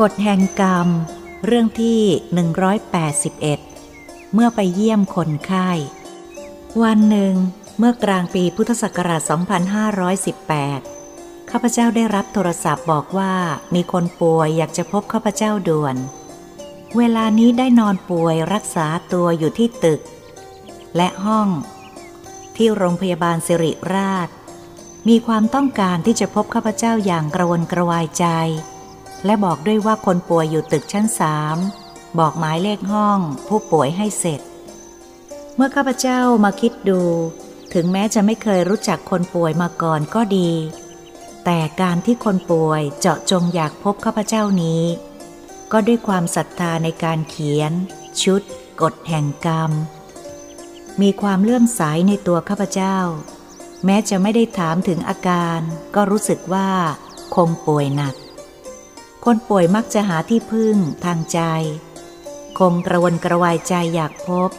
กฎแห่งกรรม เรื่องที่ 181 เมื่อไปเยี่ยมคนไข้ วันหนึ่ง เมื่อกลางปีพุทธศักราช 2518 ข้าพเจ้าได้รับโทรศัพท์บอกว่ามีคนป่วยอยากจะพบข้าพเจ้าด่วน เวลานี้ได้นอนป่วยรักษาตัวอยู่ที่ตึก และห้อง ที่โรงพยาบาลสิริราช มีความต้องการที่จะพบข้าพเจ้าอย่างกระวนกระวายใจ และบอกด้วยว่าคนป่วยอยู่ตึกชั้นสามบอกหมายเลขห้อง ผู้ป่วยให้เสร็จ เมื่อข้าพเจ้ามาคิดดู ถึงแม้จะไม่เคยรู้จักคนป่วยมาก่อนก็ดี แต่การที่คนป่วยเจาะจงอยากพบข้าพเจ้านี้ ก็ด้วยความศรัทธาในการเขียน ชุด กฎแห่งกรรม มีความเลื่อมใสในตัวข้าพเจ้า แม้จะไม่ได้ถามถึงอาการ ก็รู้สึกว่าคงป่วยหนัก คนป่วยมักจะหาที่พึ่งทางใจ คงกระวนกระวายใจอยากพบ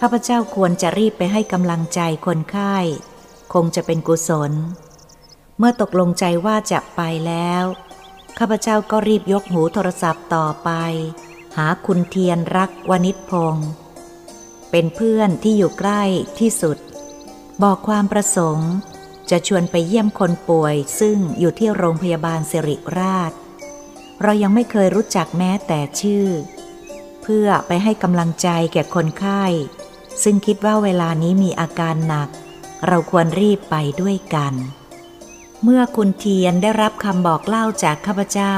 ข้าพเจ้าควรจะรีบไปให้กำลังใจคนไข้ คงจะเป็นกุศล เมื่อตกลงใจว่าจะไปแล้ว ข้าพเจ้าก็รีบยกหูโทรศัพท์ต่อไป หาคุณเทียนรักวณิชพงศ์เป็นเพื่อนที่อยู่ใกล้ที่สุด บอกความประสงค์ จะชวนไปเยี่ยมคนป่วยซึ่งอยู่ที่โรงพยาบาลสิริราช เรายังไม่เคยรู้จักแม้แต่ชื่อ เพื่อไปให้กำลังใจแก่คนไข้ ซึ่งคิดว่าเวลานี้มีอาการหนัก เราควรรีบไปด้วยกัน เมื่อคุณเทียนได้รับคำบอกเล่าจากข้าพเจ้า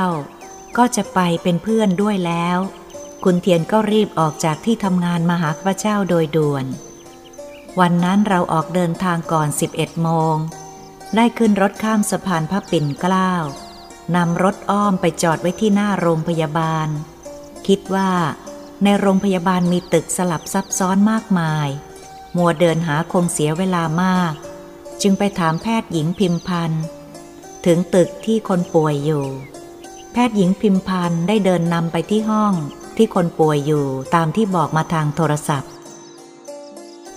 ก็จะไปเป็นเพื่อนด้วยแล้ว คุณเทียนก็รีบออกจากที่ทำงานมาหาข้าพเจ้าโดยด่วน วันนั้นเราออกเดินทางก่อน 11โมงได้ขึ้นรถข้ามสะพานพระปิ่นเกล้า นำรถอ้อมไปจอดไว้ที่หน้าโรงพยาบาล คิดว่า ในโรงพยาบาลมีตึกสลับซับซ้อนมากมาย มัวเดินหาคงเสียเวลามาก จึงไปถามแพทย์หญิงพิมพันธ์ถึงตึกที่คนป่วยอยู่ แพทย์หญิงพิมพันธ์ได้เดินนำไปที่ห้องที่คนป่วยอยู่ตามที่บอกมาทางโทรศัพท์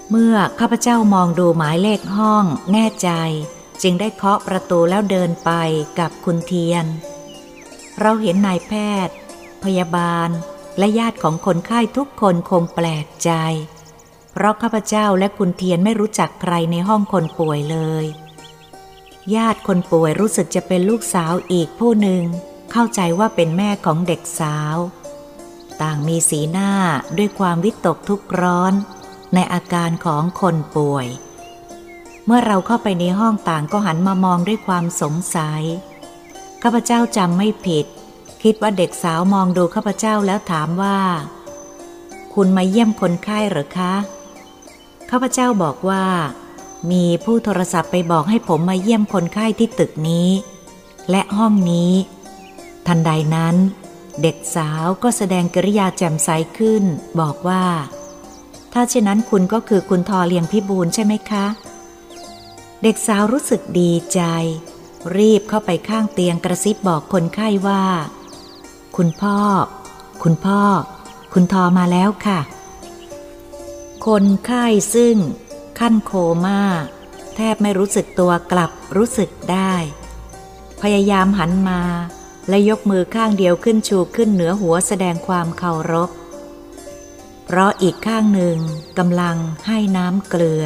เมื่อข้าพเจ้ามองดูหมายเลขห้องแน่ใจ จึงได้เคาะประตูแล้วเดินไปกับคุณเทียน เราเห็นนายแพทย์ พยาบาลและญาติของคนไข้ทุกคนคงแปลกใจ เพราะข้าพเจ้าและคุณเทียนไม่รู้จักใครในห้องคนป่วยเลย ญาติคนป่วยรู้สึกจะเป็นลูกสาวอีกผู้หนึ่ง เข้าใจว่าเป็นแม่ของเด็กสาว ต่างมีสีหน้าด้วยความวิตกทุกข์ร้อน ในอาการของคนป่วย มื่อเราเข้าไปในห้องต่างก็หันมามองด้วยความสงสัย ข้าพเจ้าจำไม่ผิด คิดว่าเด็กสาวมองดูข้าพเจ้าแล้วถามว่า คุณมาเยี่ยมคนไข้หรือคะ ข้าพเจ้าบอกว่า มีผู้โทรศัพท์ไปบอกให้ผมมาเยี่ยมคนไข้ที่ตึกนี้ และห้องนี้ ทันใดนั้น เด็กสาวก็แสดงกริยาแจ่มใสขึ้น บอกว่า ถ้าเช่นนั้นคุณก็คือคุณทอเลียงพิบูลใช่ไหมคะ เด็กสาวรู้สึกดีใจ รีบเข้าไปข้างเตียงกระซิบบอกคนไข้ว่า คุณพ่อ คุณพ่อ คุณทอมาแล้วค่ะ คนไข้ซึ่ง ขั้นโคมา่า แทบไม่รู้สึกตัวกลับรู้สึกได้ พยายามหันมา และยกมือข้างเดียวขึ้นชูขึ้นเหนือหัวแสดงความเคารพ เพราะอีกข้างหนึ่งกำลังให้น้ำเกลือ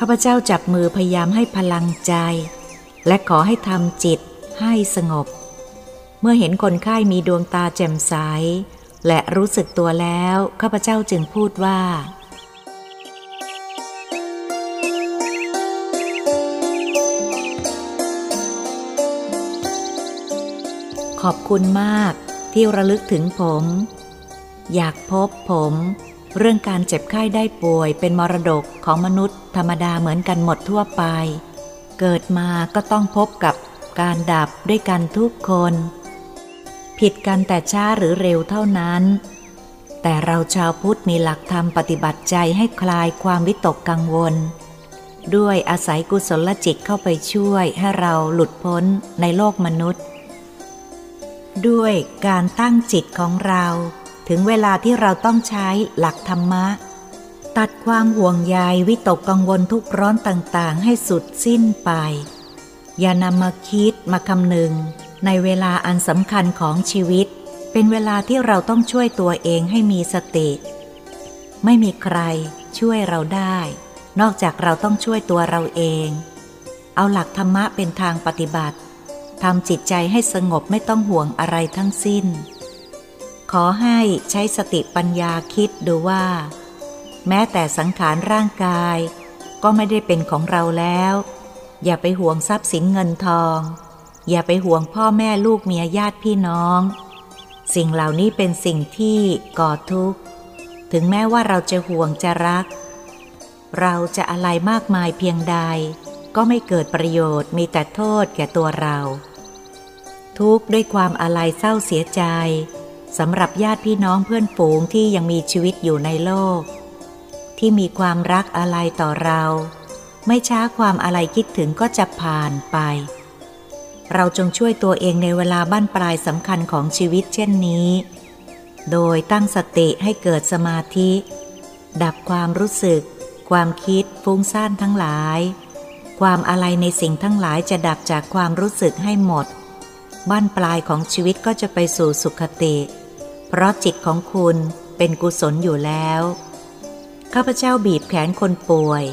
ข้าพเจ้าจับมือพยายามให้พลังใจ และขอให้ทำจิตให้สงบ เมื่อเห็นคนไข้มีดวงตาแจ่มใส และรู้สึกตัวแล้วข้าพเจ้าจึงพูดว่าขอบคุณมากที่ระลึกถึงผม อยากพบผม เรื่องการเจ็บไข้ได้ป่วยเป็นมรดกของมนุษย์ ธรรมดาเหมือนกันหมดทั่วไป เกิดมาก็ต้องพบกับการดับด้วยกันทุกคน ผิดกันแต่ช้าหรือเร็วเท่านั้น แต่เราชาวพุทธมีหลักธรรมปฏิบัติใจให้คลายความวิตกกังวล ด้วยอาศัยกุศลจิตเข้าไปช่วยให้เราหลุดพ้นในโลกมนุษย์ ด้วยการตั้งจิตของเรา ถึงเวลาที่เราต้องใช้หลักธรรมะ ตัดความห่วงใยวิตกกังวลทุกร้อนต่างๆ ให้สุดสิ้นไป อย่านำมาคิดมาคำนึง ในเวลาอันสำคัญของชีวิต เป็นเวลาที่เราต้องช่วยตัวเองให้มีสติ ไม่มีใครช่วยเราได้ นอกจากเราต้องช่วยตัวเราเอง เอาหลักธรรมะเป็นทางปฏิบัติทำจิตใจให้สงบไม่ต้องห่วงอะไรทั้งสิ้น ขอให้ใช้สติปัญญาคิดดูว่า แม้แต่สังขารร่างกาย ก็ไม่ได้เป็นของเราแล้ว อย่าไปห่วงทรัพย์สินเงินทอง อย่าไปห่วงพ่อแม่ลูกเมียญาติพี่น้อง สิ่งเหล่านี้เป็นสิ่งที่ก่อทุกข์ ถึงแม้ว่าเราจะห่วงจะรัก เราจะอะไรมากมายเพียงใด ก็ไม่เกิดประโยชน์มีแต่โทษแก่ตัวเรา ทุกข์ด้วยความอะไรเศร้าเสียใจสำหรับญาติพี่น้องเพื่อนฝูงที่ยังมีชีวิตอยู่ในโลก ที่มีความรักอะไรต่อเรา ไม่ช้าความอะไรคิดถึงก็จะผ่านไป เราจงช่วยตัวเองในเวลาบั้นปลายสำคัญของชีวิตเช่นนี้ โดยตั้งสติให้เกิดสมาธิ ดับความรู้สึก ความคิดฟุ้งซ่านทั้งหลาย ความอะไรในสิ่งทั้งหลายจะดับจากความรู้สึกให้หมดบ้านปลายของชีวิตก็จะไปสู่สุขติ เพราะจิตของคุณเป็นกุศลอยู่แล้ว ข้าพเจ้าบีบแขนคนป่วย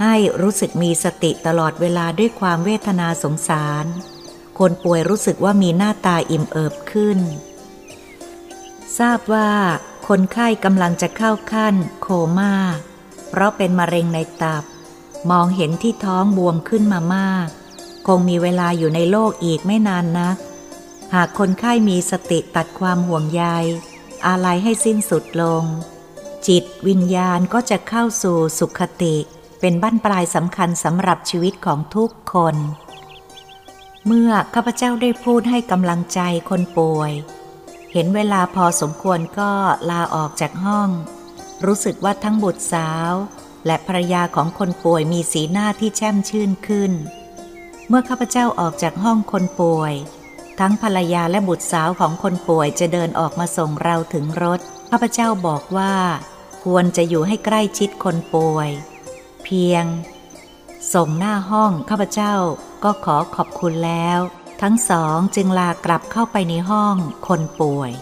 ให้รู้สึกมีสติตลอดเวลาด้วยความเวทนาสงสาร คนป่วยรู้สึกว่ามีหน้าตาอิ่มเอิบขึ้น ทราบว่าคนไข้กำลังจะเข้าขั้นโคม่า เพราะเป็นมะเร็งในตับ มองเห็นที่ท้องบวมขึ้นมามาก คงมีเวลาอยู่ในโลกอีกไม่นานนัก หากคนไข้มีสติตัดความห่วงใยอะไรให้สิ้นสุดลง จิตวิญญาณก็จะเข้าสู่สุขติ เป็นบั้นปลายสำคัญสำหรับชีวิตของทุกคน เมื่อข้าพเจ้าได้พูดให้กำลังใจคนป่วย เห็นเวลาพอสมควรก็ลาออกจากห้อง รู้สึกว่าทั้งบุตรสาว และภรรยาของคนป่วยมีสีหน้าที่แช่มชื่นขึ้น เมื่อข้าพเจ้าออกจากห้องคนป่วย ทั้งภรรยาและบุตรสาวของคนป่วยจะเดินออกมาส่งเราถึงรถข้าพเจ้าบอกว่า ควรจะอยู่ให้ใกล้ชิดคนป่วย เพียง ส่งหน้าห้องข้าพเจ้าก็ขอขอบคุณแล้ว ทั้งสองจึงลากลับเข้าไปในห้องคนป่วย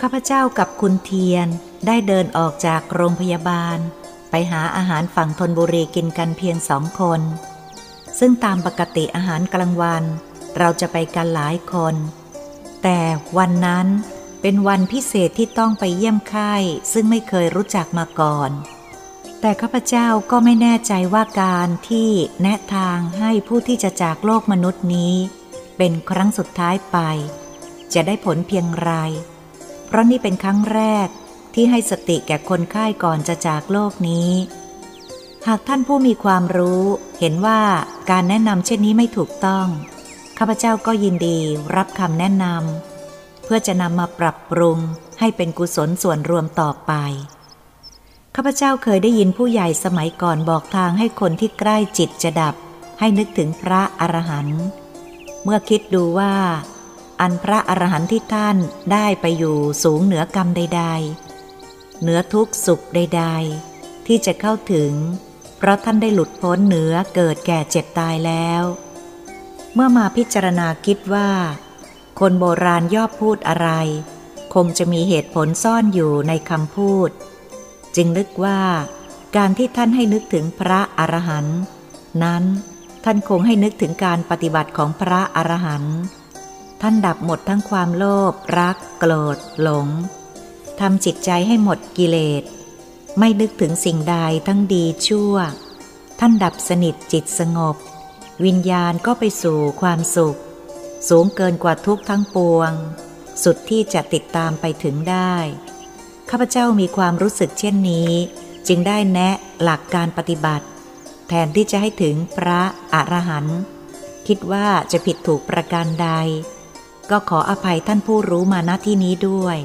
ข้าพเจ้ากับคุณเทียนได้เดินออกจากโรงพยาบาล ไปหาอาหารฝั่งธนบุรีกินกันเพียงสองคน ซึ่งตามปกติอาหารกลางวัน เราจะไปกันหลายคน แต่วันนั้น เป็นวันพิเศษที่ต้องไปเยี่ยมไข้ซึ่งไม่เคยรู้จักมาก่อน แต่ข้าพเจ้าก็ไม่แน่ใจว่าการที่แนะทางให้ผู้ที่จะจากโลกมนุษย์นี้ เป็นครั้งสุดท้ายไป จะได้ผลเพียงไร เพราะนี่เป็นครั้งแรกที่ให้สติแก่คนไข้ก่อนจะจากโลกนี้ หากท่านผู้มีความรู้เห็นว่าการแนะนำเช่นนี้ไม่ถูกต้อง ข้าพเจ้าก็ยินดีรับคำแนะนำ พื่อจะนำมาปรับปรุงให้เป็นกุศลส่วนรวมต่อไป ข้าพเจ้าเคยได้ยินผู้ใหญ่สมัยก่อนบอกทางให้คนที่ใกล้จิตจะดับ ให้นึกถึงพระอรหันต์ เมื่อคิดดูว่า อันพระอรหันต์ที่ท่านได้ไปอยู่สูงเหนือกรรมใด ๆ เหนือทุกสุขใด ๆ ที่จะเข้าถึง เพราะท่านได้หลุดพ้นเหนือเกิดแก่เจ็บตายแล้ว เมื่อมาพิจารณาคิดว่า คนโบราณย่อพูดอะไร คงจะมีเหตุผลซ่อนอยู่ในคำพูด จึงนึกว่า การที่ท่านให้นึกถึงพระอรหันต์นั้น ท่านคงให้นึกถึงการปฏิบัติของพระอรหันต์ท่านดับหมดทั้งความโลภรัก โกรธ หลงทำจิตใจให้หมดกิเลส ไม่นึกถึงสิ่งใดทั้งดีชั่ว ท่านดับสนิทจิตสงบ วิญญาณก็ไปสู่ความสุข สูงเกินกว่าทุกทั้งปวง สุดที่จะติดตามไปถึงได้ ข้าพเจ้ามีความรู้สึกเช่นนี้ จึงได้แนะหลักการปฏิบัติ แทนที่จะให้ถึงพระอรหันต์คิดว่าจะผิดถูกประการใด ก็ขออภัยท่านผู้รู้มาณที่นี้ด้วย